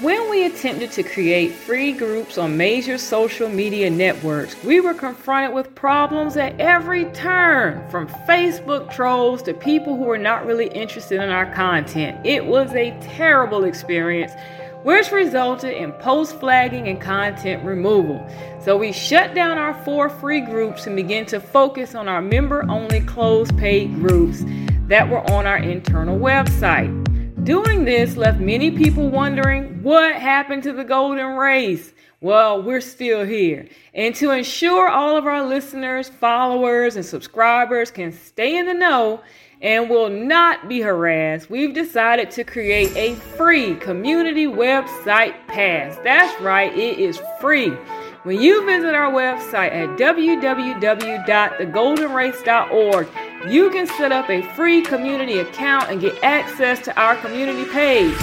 When we attempted to create free groups on major social media networks, we were confronted with problems at every turn, from Facebook trolls to people who were not really interested in our content. It was a terrible experience, which resulted in post flagging and content removal. So we shut down our four free groups and began to focus on our member only closed paid groups that were on our internal website. Doing this left many people wondering what happened to the golden race. Well, we're still here. And to ensure all of our listeners, followers, and subscribers can stay in the know and will not be harassed, we've decided to create a free community website pass. That's right, it is free. When you visit our website at www.thegoldenrace.org, you can set up a free community account and get access to our community page.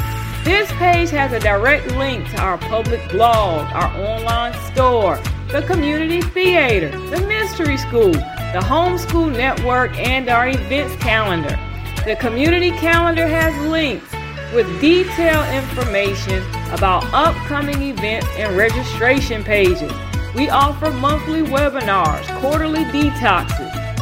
This page has a direct link to our public blog, our online store, the community theater, the mystery school, the homeschool network, and our events calendar. The community calendar has links with detailed information about upcoming events and registration pages. We offer monthly webinars, quarterly detoxes,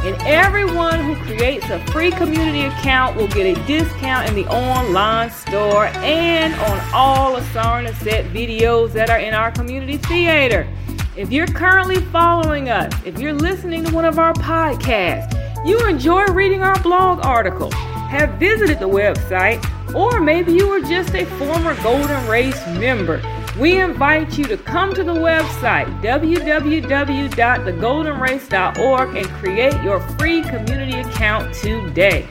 and everyone who creates a free community account will get a discount in the online store and on all Asarna set videos that are in our community theater. If you're currently following us, if you're listening to one of our podcasts, you enjoy reading our blog article, have visited the website, or maybe you were just a former Golden Race member we invite you to come to the website www.thegoldenrace.org and create your free community account today.